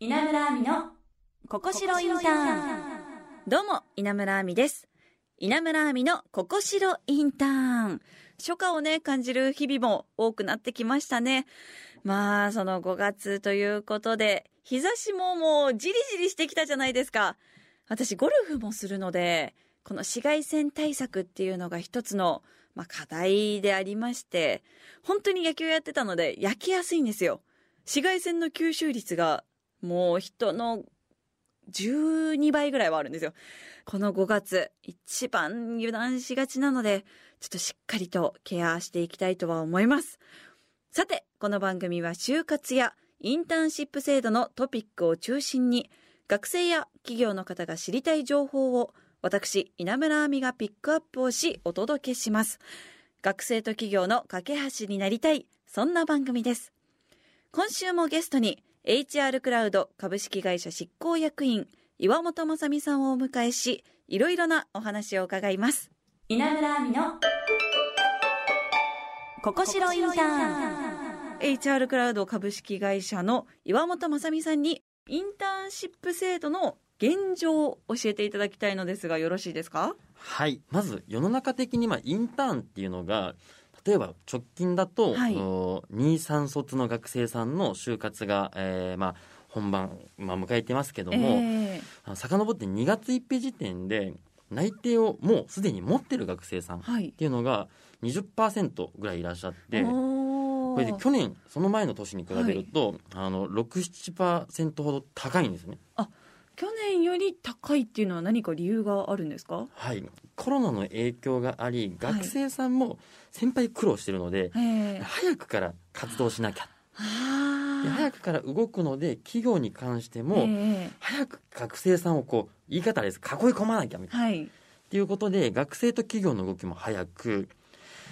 稲村亜美のここしろインターンどうも、稲村亜美です。稲村亜美のここしろインターン。初夏をね、感じる日々も多くなってきましたね。まあ、その5月ということで、日差しももうじりじりしてきたじゃないですか。私、ゴルフもするので、この紫外線対策っていうのが一つの、まあ、課題でありまして、本当に野球やってたので焼けやすいんですよ。紫外線の吸収率がもう人の12倍ぐらいはあるんですよ。この5月、一番油断しがちなので、ちょっとしっかりとケアしていきたいとは思います。さて、この番組は就活やインターンシップ制度のトピックを中心に、学生や企業の方が知りたい情報を、私、稲村亜美がピックアップをし、お届けします。学生と企業の架け橋になりたい、そんな番組です。今週もゲストに HR クラウド株式会社執行役員岩本雅美さんをお迎えしいろいろなお話を伺います。稲村亜美のここしろインターン。HR クラウド株式会社の岩本雅美さんにインターンシップ制度の現状を教えていただきたいのですがよろしいですか？はい。まず世の中的にまあインターンっていうのが例えば直近だと、はい。23卒の学生さんの就活が、えーまあ、本番、まあ、迎えてますけども、えあの遡って2月1日時点で内定をもうすでに持ってる学生さんっーはい。ていうのが20%ぐらいいらっしゃってここれで去年その前の年に比べると、あの67%ほど高いんですね。去年より高いっていうのは何か理由があるんですか？はい、コロナの影響があり学生さんも先輩苦労してるので、ええ。早くから活動しなきゃ。早くから動くので企業に関しても、ええ。早く学生さんをこう言い方です。囲い込まなきゃみたいな、はい。っていうことで学生と企業の動きも早く。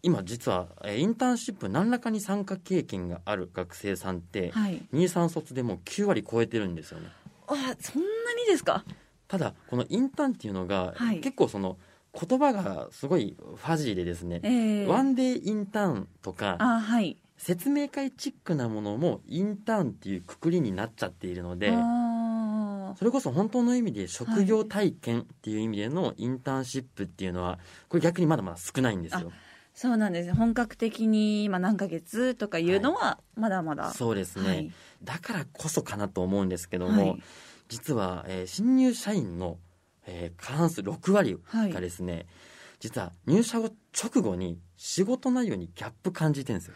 今実はえーインターンシップ何らかに参加経験がある学生さんってはい。23卒でもう9割超えてるんですよねあそんなにですか？ただこのインターンっていうのが、はい。結構その言葉がすごいファジーでですね、ええ。ワンデーインターンとかあはい。説明会チックなものもインターンっていうくくりになっちゃっているのであそれこそ本当の意味で職業体験っていう意味でのインターンシップっていうのはこれ逆にまだまだ少ないんですよ。そうなんです。ね本格的に、まあ、何ヶ月とかいうのはまだまだ、そうですね、はい。だからこそかなと思うんですけども、はい。実は、えー新入社員の、えー過半数6割はい。がですね、実は入社後直後に仕事内容にギャップ感じてるんですよ。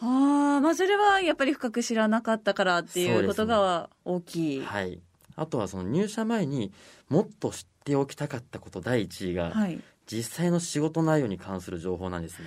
ああまあそれはやっぱり深く知らなかったからっていうことが大きい、はい、あとはその入社前にもっと知っておきたかったこと第一位が、はい実際の仕事内容に関する情報なんですね。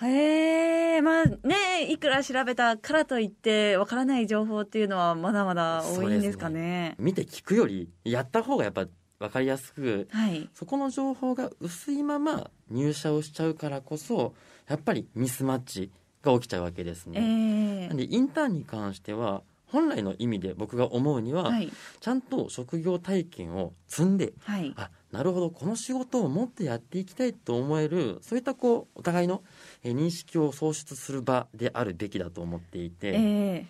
へえまあねいくら調べたからといってわからない情報っていうのはまだまだ多いんですかね。見て聞くよりやった方がやっぱ分かりやすくはい。そこの情報が薄いまま入社をしちゃうからこそやっぱりミスマッチが起きちゃうわけですえね。え。なんでインターンに関しては本来の意味で僕が思うには、はい。ちゃんと職業体験を積んではい。あなるほどこの仕事をもっとやっていきたいと思えるそういったこうお互いのえー認識を創出する場であるべきだと思っていて、ええ。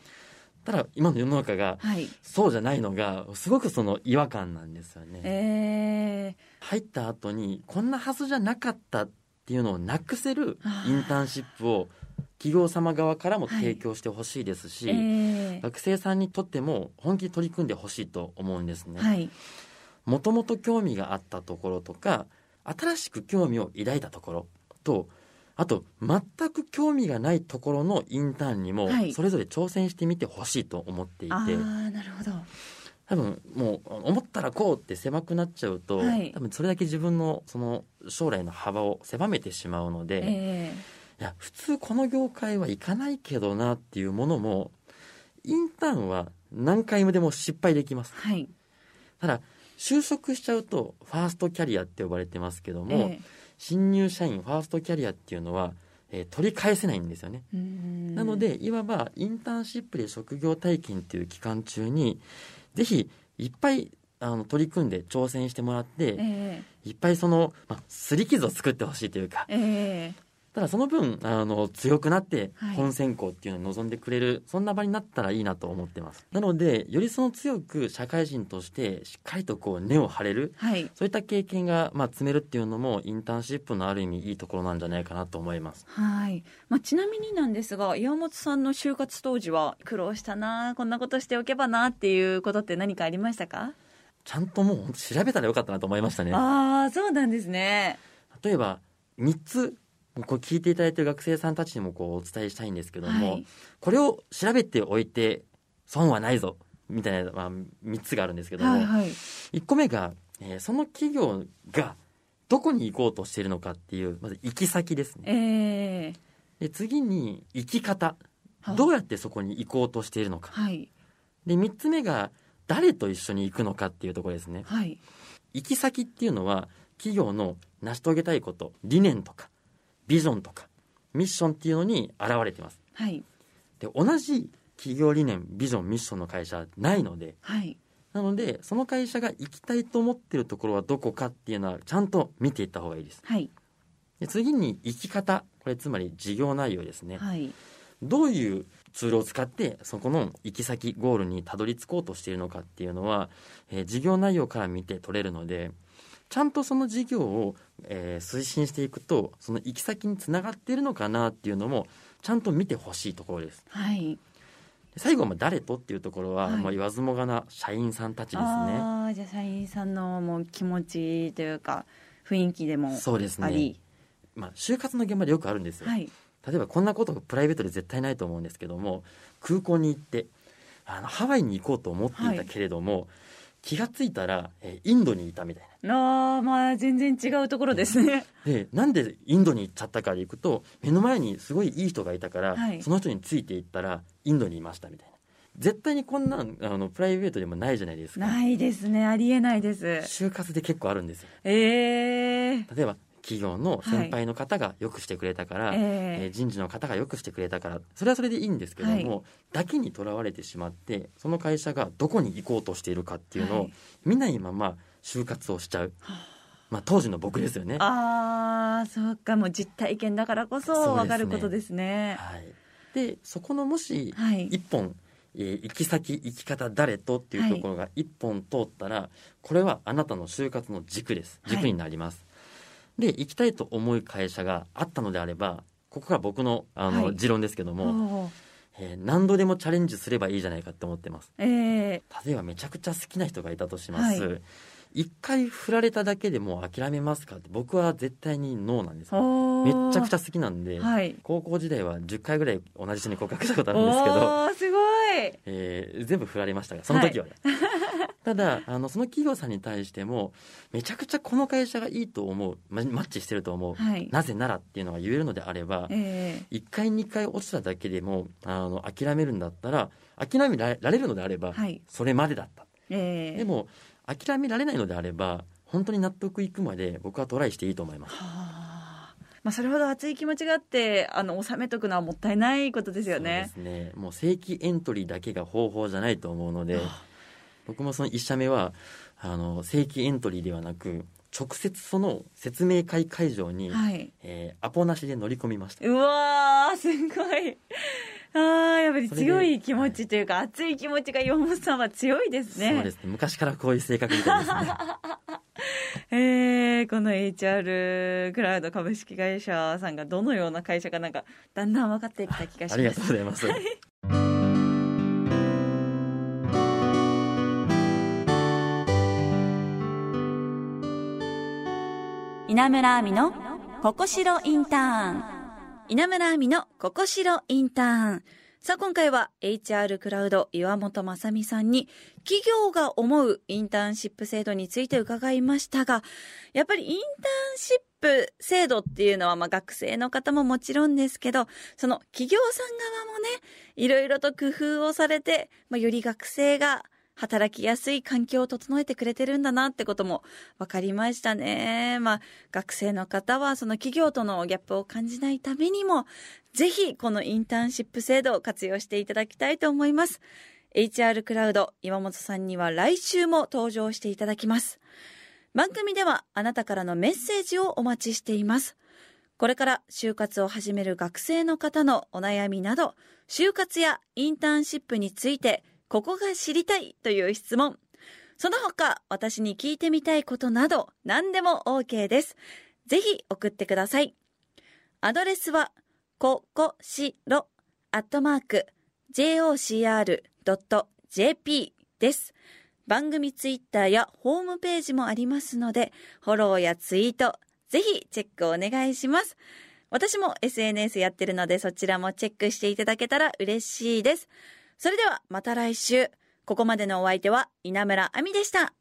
ただ今の世の中がはい。そうじゃないのがすごくその違和感なんですよね。ええ。入った後にこんなはずじゃなかったっていうのをなくせるインターンシップを企業様側からも提供してほしいですし、ええ。学生さんにとっても本気で取り組んでほしいと思うんですね。はいもともと興味があったところとか新しく興味を抱いたところとあと全く興味がないところのインターンにもはい。それぞれ挑戦してみてほしいと思っていて、ああなるほど。多分もう思ったらこうって狭くなっちゃうと、はい。多分それだけ自分のその将来の幅を狭めてしまうので、えいや普通この業界は行かないけどなっていうものもインターンは何回もでも失敗できます。えはい。ただ就職しちゃうとファーストキャリアって呼ばれてますけども、え新入社員ファーストキャリアっていうのは、えー取り返せないんですよね、なのでいわばインターンシップで職業体験っていう期間中にぜひいっぱいあの取り組んで挑戦してもらって、えいっぱいその、まあ、擦り傷を作ってほしいというかええただその分あの強くなってはい本選考っていうのに臨んでくれる、そんな場になったらいいなと思ってますなのでよりその強く社会人としてしっかりとこう根を張れるはい。そういった経験が、まあ、積めるっていうのもインターンシップのある意味いいところなんじゃないかなと思いますはい。まあ、ちなみになんですが、岩本さんの就活当時は苦労したな、こんなことしておけばなっていうことって何かありましたか？ちゃんともう本当調べたらよかったなと思いましたねああ、そうなんですね。例えば3つこう聞いていただいている学生さんたちにもこうお伝えしたいんですけども、はい。これを調べておいて損はないぞみたいな、まあ、3つがあるんですけども、はいはい。1個目が、えーその企業がどこに行こうとしているのかっていうまず行き先ですね。ええで次に行き方。はどうやってそこに行こうとしているのか。はい。で3つ目が誰と一緒に行くのかっていうところですね。はい。行き先っていうのは企業の成し遂げたいこと理念とかビジョンとかミッションっていうのに現れていますはい。で同じ企業理念ビジョンミッションの会社はないのではい。なのでその会社が行きたいと思ってるところはどこかっていうのはちゃんと見ていった方がいいですはい。で次に行き方これつまり事業内容ですね、はい。どういうツールを使ってそこの行き先ゴールにたどり着こうとしているのかっていうのは、えー事業内容から見て取れるのでちゃんとその事業を、えー推進していくとその行き先につながっているのかなっていうのもちゃんと見てほしいところですはい。で最後はまあ誰とっていうところは、はいもう言わずもがな社員さんたちですねああ、じゃあ社員さんのもう気持ちというか、雰囲気でもそうですね。まあ、就活の現場でよくあるんですよ、はい。例えばこんなことプライベートで絶対ないと思うんですけども空港に行ってあのハワイに行こうと思っていたけれども、気がついたら、えーインドにいたみたいああ、まあ全然違うところですね。なでなんでインドに行っちゃったかで行くと目の前にすごいいい人がいたから、はいその人についていったらインドにいましたみたいな絶対にこんなんあのプライベートでもないじゃないですかないですね。ありえないです。就活で結構あるんですよええ例えば企業の先輩の方がよくしてくれたから、ええ。ー人事の方がよくしてくれたからそれはそれでいいんですけども、はい。だけにとらわれてしまってその会社がどこに行こうとしているかっていうのをはい。見ないまま就活をしちゃう、まあ、当時の僕ですよね。ああ、そうか。もう実体験だからこそわかることですね。はい、でそこのもしはい。一本、えー行き先行き方誰とっていうところが一本通ったら、これはあなたの就活の軸です。はい。軸になります、で行きたいと思う会社があったのであればここが僕のあの、はい。持論ですけども、えー何度でもチャレンジすればいいじゃないかって思ってます。ええ例えばめちゃくちゃ好きな人がいたとします、は一回振られただけでもう諦めますかって僕は絶対にノーなんですめっちゃくちゃ好きなんで、はい。高校時代は10回ぐらい同じ人に告白したことあるんですけど、すごい。えー全部振られましたがその時はね、ただあのその企業さんに対してもめちゃくちゃこの会社がいいと思うまマッチしてると思う、はい。なぜならっていうのが言えるのであればええ1回2回落ちただけでもあの諦めるんだったら諦められられるのであれば、はい。それまでだったええでも諦められないのであれば本当に納得いくまで僕はトライしていいと思いますはあ。まあ、それほど熱い気持ちがあって、あの、収めとくのはもったいないことですよね。そうですねもう正規エントリーだけが方法じゃないと思うので僕もその1社目はあの正規エントリーではなく直接その説明会会場に、はい。えーアポなしで乗り込みましたうわー、すごい。あー、やっぱり強い気持ちというか、熱い気持ちが岩本さんは強いですね。そうですね昔からこういう性格みたいですね えー、この HR クラウド株式会社さんがどのような会社かなんか、だんだん分かってきた気がします。ありがとうございます、稲村亜美のここしろインターン稲村亜美のここしろインターン。さあ今回は HR クラウド岩本正美さんに企業が思うインターンシップ制度について伺いましたが、やっぱりインターンシップ制度っていうのはまあ学生の方ももちろんですけど、その企業さん側もね、いろいろと工夫をされて、まあ、より学生が働きやすい環境を整えてくれてるんだなってことも分かりましたね。まあ、学生の方はその企業とのギャップを感じないためにも、ぜひこのインターンシップ制度を活用していただきたいと思います。HR クラウド岩本さんには来週も登場していただきます。番組ではあなたからのメッセージをお待ちしています。これから就活を始める学生の方のお悩みなど、就活やインターンシップについて、ここが知りたいという質問。その他、私に聞いてみたいことなど、何でも OK です。ぜひ送ってください。アドレスは、ここしろ、アットマーク、jocr.jp です。番組ツイッターやホームページもありますので、フォローやツイート、ぜひチェックお願いします。私も SNS やってるのでそちらもチェックしていただけたら嬉しいです。それではまた来週。ここまでのお相手は稲村亜美でした。